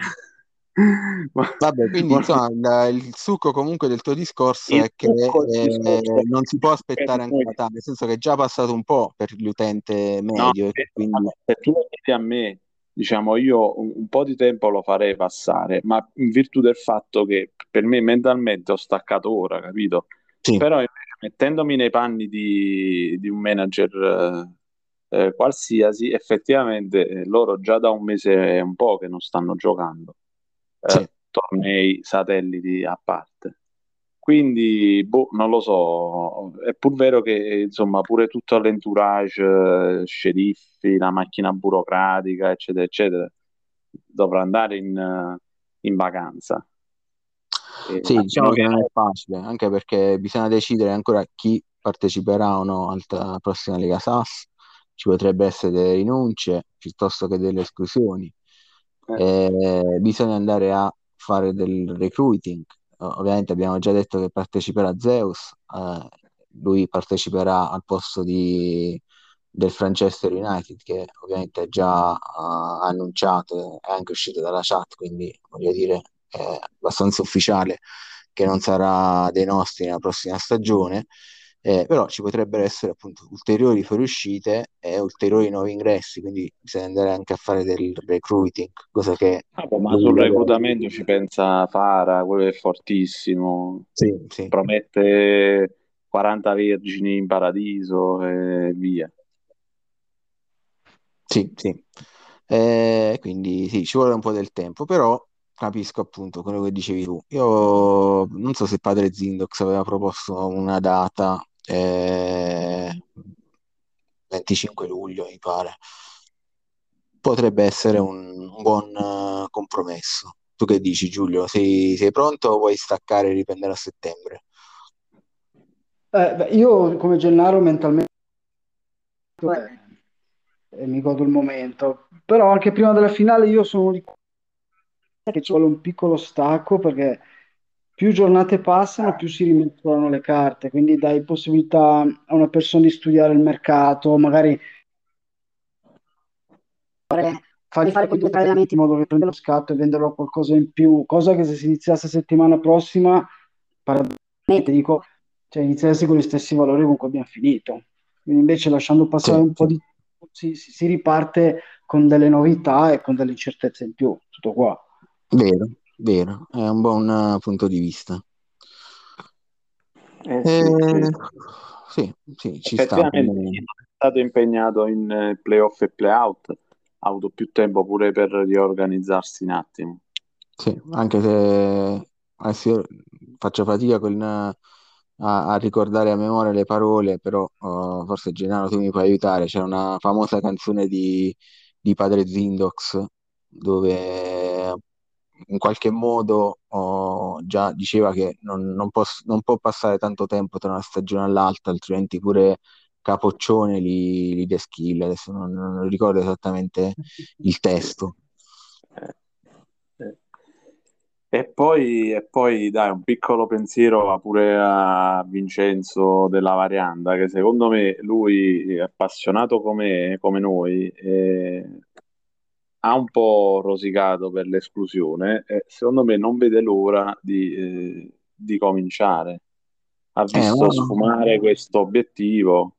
Vabbè, quindi insomma, il, il, succo comunque del tuo discorso il è che eh, non si può aspettare anche Natale, nel senso che è già passato un po' per l'utente medio. No, quindi... Se tu lo chiedi a me, diciamo, io un, un, po' di tempo lo farei passare, ma in virtù del fatto che per me mentalmente ho staccato ora, capito? Sì. Però invece, mettendomi nei panni di, di un manager eh, qualsiasi, effettivamente eh, loro già da un mese e un po' che non stanno giocando eh, sì. tornei satelliti a parte. Quindi, boh, non lo so, è pur vero che insomma pure tutto l'entourage, eh, sceriffi, la macchina burocratica, eccetera, eccetera, dovrà andare in, in vacanza. E sì, diciamo che non è facile, anche perché bisogna decidere ancora chi parteciperà o no alla prossima Lega SAS ci potrebbe essere delle rinunce piuttosto che delle esclusioni. Eh. bisogna andare a fare del recruiting. Ovviamente abbiamo già detto che parteciperà Zeus, eh, lui parteciperà al posto di, del Manchester United che ovviamente è già uh, annunciato, è anche uscito dalla chat, quindi voglio dire è abbastanza ufficiale che non sarà dei nostri nella prossima stagione eh, però ci potrebbero essere appunto ulteriori fuoriuscite e ulteriori nuovi ingressi, quindi bisogna andare anche a fare del recruiting, cosa che... Ah, ma sul reclutamento ci pensa Fara, quello è fortissimo, sì, sì. promette 40 vergini in paradiso e via. Sì, sì. Eh, quindi sì, ci vuole un po' del tempo, però capisco appunto quello che dicevi tu. Io non so se padre Zindox aveva proposto una data, eh, 25 luglio, mi pare. Potrebbe essere un, un buon uh, compromesso. Tu che dici, Giulio? Sei, sei pronto o vuoi staccare e riprendere a settembre? Eh, beh, io come Gennaro mentalmente eh, mi godo il momento, però anche prima della finale io sono di che ci vuole un piccolo stacco perché più giornate passano, più si rimescolano le carte, quindi dai possibilità a una persona di studiare il mercato, magari fargli fare quei due allenamenti in modo che prenda lo scatto e venderlo qualcosa in più, cosa che se si iniziasse settimana prossima, paradossalmente dico, cioè iniziassi con gli stessi valori con cui abbiamo finito. Quindi invece lasciando passare sì, un po' di si, si riparte con delle novità e con delle incertezze in più, tutto qua. Vero, vero, è un buon uh, punto di vista. Eh, eh, sì, sì, ci sta. è stato impegnato in eh, playoff e playout, ha avuto più tempo pure per riorganizzarsi un attimo. Sì, anche se adesso faccio fatica con, a, a, ricordare a memoria le parole, però uh, forse Gennaro tu mi puoi aiutare. C'è una famosa canzone di, di Padre Zindox dove in qualche modo oh, già diceva che non, non, posso, non, può passare tanto tempo tra una stagione all'altra, altrimenti pure Capoccione li, li deschill. Adesso non, non, ricordo esattamente il testo. E poi, e poi dai, un piccolo pensiero pure a Vincenzo della Varianda, che secondo me lui appassionato come, come noi, eh, ha un po' rosicato per l'esclusione e secondo me non vede l'ora di, eh, di cominciare. Ha eh, visto eh, sfumare questo obiettivo.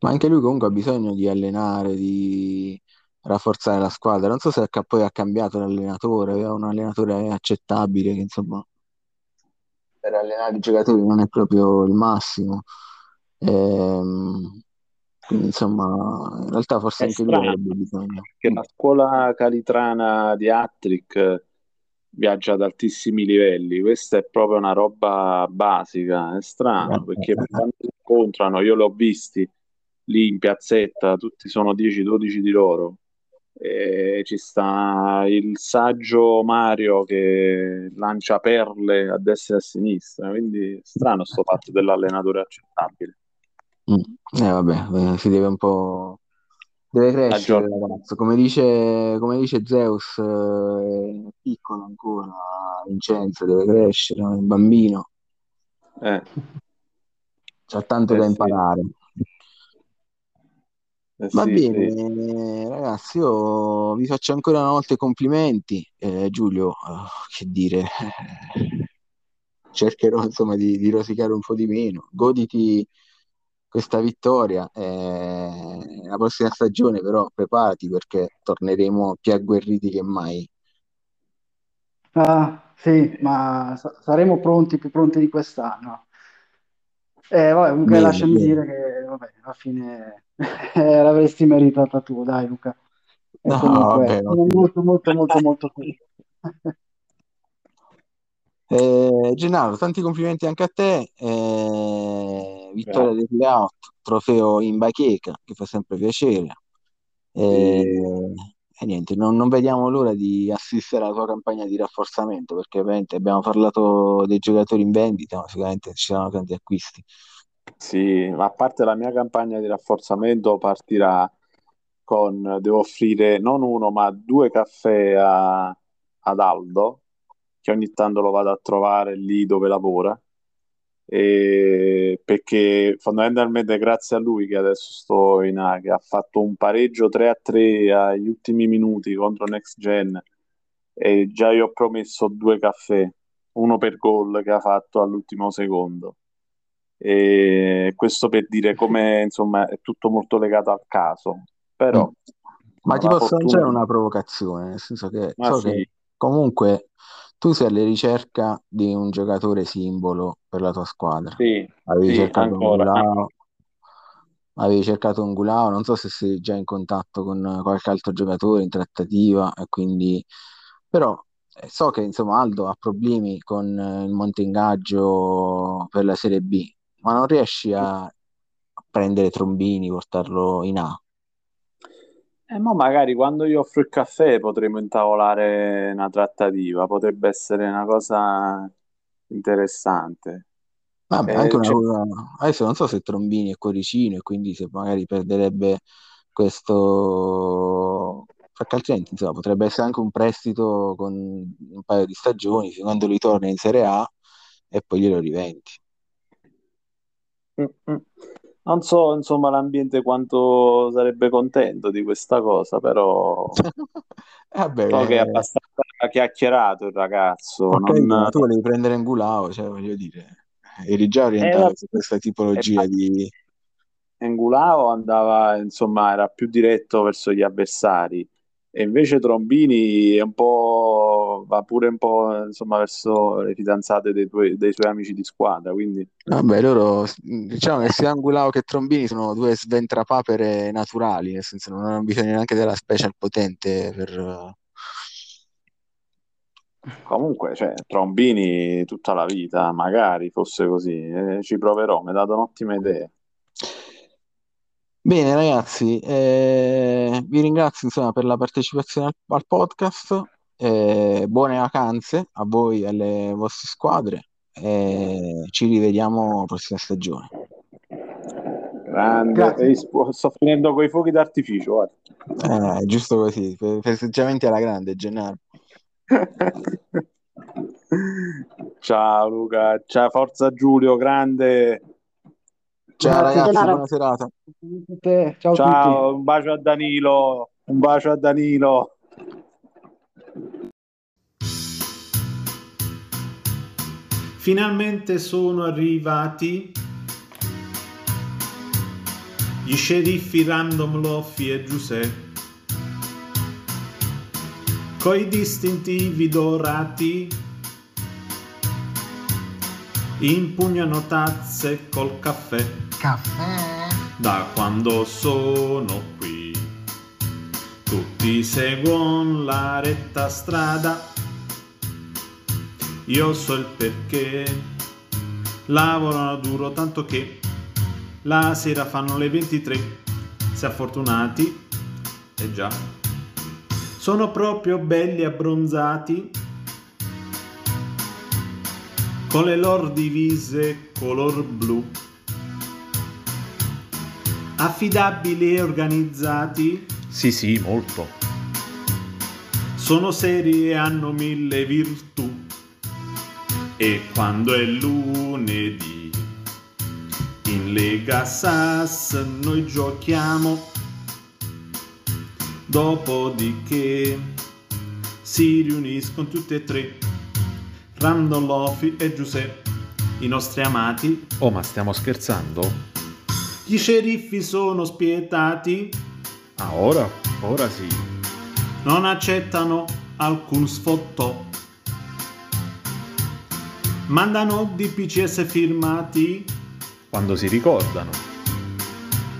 Ma anche lui comunque ha bisogno di allenare, di rafforzare la squadra. Non so se poi ha cambiato l'allenatore, aveva un allenatore accettabile che insomma per allenare i giocatori non è proprio il massimo. Ehm, quindi, insomma, in realtà forse è anche strano, lui avrebbe bisogno. Che la scuola calitrana di Attrick viaggia ad altissimi livelli, questa è proprio una roba basica, è strano eh, perché eh, quando si incontrano, io l'ho visti lì in piazzetta, tutti sono 10-12 di loro, e ci sta il saggio Mario che lancia perle a destra e a sinistra, quindi strano sto fatto dell'allenatore accettabile. Mm. Eh vabbè, eh, si deve un po'... Deve crescere ragazzo, come dice, come dice Zeus, eh, è piccolo ancora, Vincenzo, deve crescere, è un bambino. Eh. C'ha tanto Eh da sì. imparare. Eh Va sì, bene, sì. ragazzi, io vi faccio ancora una volta i complimenti. Eh, Giulio, eh, che dire, cercherò insomma di, di rosicare un po' di meno. Goditi questa vittoria. Eh, la prossima stagione, però, preparati perché torneremo più agguerriti che mai. Ah, sì, ma sa- saremo pronti, più pronti di quest'anno. Eh, vabbè, comunque Bene, lasciami bene. dire che, vabbè, alla fine eh, l'avresti meritata tu, dai Luca. E No, comunque vabbè, sono ottimo. molto, molto, molto, molto felice. Eh, Gennaro, tanti complimenti anche a te. Eh, vittoria dei playout, trofeo in bacheca, che fa sempre piacere. Sì. e niente, non, non vediamo l'ora di assistere alla tua campagna di rafforzamento, perché ovviamente abbiamo parlato dei giocatori in vendita, ma sicuramente ci saranno tanti acquisti. Sì, ma a parte la mia campagna di rafforzamento partirà con, devo offrire non uno, ma due caffè a- ad Aldo, che ogni tanto lo vado a trovare lì dove lavora, e perché fondamentalmente grazie a lui che adesso sto in A, che ha fatto un pareggio 3 a 3 agli ultimi minuti contro Next Gen, e già io ho promesso due caffè, uno per gol che ha fatto all'ultimo secondo. E questo per dire come insomma è tutto molto legato al caso. Però, mm. Ma ti posso fortuna... lanciare una provocazione, nel senso che so sì. che comunque tu sei alla ricerca di un giocatore simbolo per la tua squadra. Sì, Avevi sì, cercato un ancora. Gulao, avevi cercato un Gulao, non so se sei già in contatto con qualche altro giocatore in trattativa, e quindi però eh, so che insomma Aldo ha problemi con eh, il monte ingaggio per la Serie B, ma non riesci a prendere Trombini, portarlo in A. E mo magari quando io offro il caffè potremo intavolare una trattativa, potrebbe essere una cosa interessante. Vabbè, Eh, anche una cioè- cosa, adesso non so se Trombini è cuoricino e quindi se magari perderebbe questo, perché altrimenti insomma, potrebbe essere anche un prestito con un paio di stagioni, quando lui torna in Serie A e poi glielo rivendi. Mm, mm. Non so, insomma, l'ambiente quanto sarebbe contento di questa cosa, però Vabbè, so che è eh, abbastanza chiacchierato il ragazzo. ok, non- tu volevi prendere un Gulao, cioè voglio dire, eri già Eh, orientato vabbè. su questa tipologia Eh, di... Engulao andava, insomma, era più diretto verso gli avversari e invece Trombini è un po', va pure un po', insomma, verso le fidanzate dei, tuoi- dei suoi amici di squadra, quindi Vabbè, loro diciamo che sia Angulao che Trombini sono due sventrapapere naturali, nel senso non hanno bisogno neanche della special potente per... comunque, cioè, Trombini tutta la vita, magari fosse così, eh, ci proverò, mi ha dato un'ottima idea. Bene, ragazzi, eh, vi ringrazio insomma per la partecipazione al, al podcast. eh, buone vacanze a voi e alle vostre squadre. e ci rivediamo prossima stagione. Grande, Grazie. Ehi, sto finendo con i fuochi d'artificio, guarda. Eh, giusto così, fe- festeggiamenti alla grande, Gennaro. Ciao Luca, ciao Forza Giulio, grande. Ciao ragazzi, Gennaro. buona serata. Ciao a tutti. Ciao, un bacio a Danilo, un bacio a Danilo. Finalmente sono arrivati gli sceriffi Random Loffy e Giuseppe coi distintivi dorati impugnano tazze col caffè Caffè? da quando sono qui. Tutti seguono la retta strada. Io so il perché. Lavorano duro tanto che la sera fanno le 23. Se fortunati, eh già. Sono proprio belli abbronzati. Con le loro divise color blu affidabili e organizzati, Sì, sì, molto. sono seri e hanno mille virtù. E quando è lunedì, in Lega Sass noi giochiamo. Dopodiché si riuniscono tutti e tre, Randall Lofi e Giuseppe, i nostri amati. Oh, ma stiamo scherzando? Gli sceriffi sono spietati, Ah, ora? Ora sì. non accettano alcun sfottò. Mandano DPCS firmati Quando si ricordano.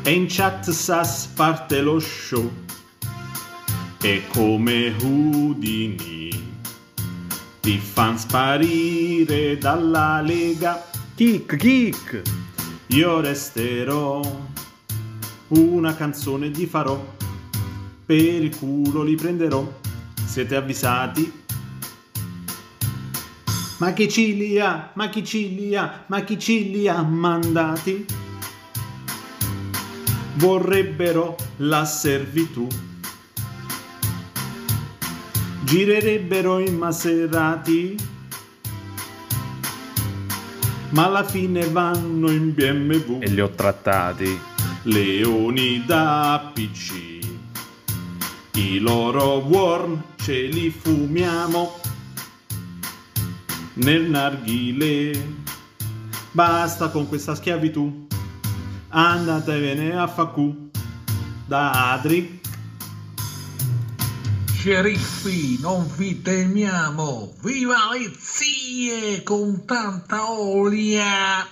e in chat SAS parte lo show. E come Houdini ti fan sparire dalla lega. Kick, kick! Io resterò, una canzone gli farò, per il culo li prenderò, siete avvisati. Ma chi ci li ha, ma chi ci li ha, ma chi ci li ha mandati? Vorrebbero la servitù. Girerebbero in Maserati ma alla fine vanno in BMW. E li ho trattati. Leoni da PC, i loro worm ce li fumiamo nel narghile Basta con questa schiavitù. Andatevene a fa cu. Da Adri. Sceriffi, non vi temiamo! Viva le zie con tanta olia!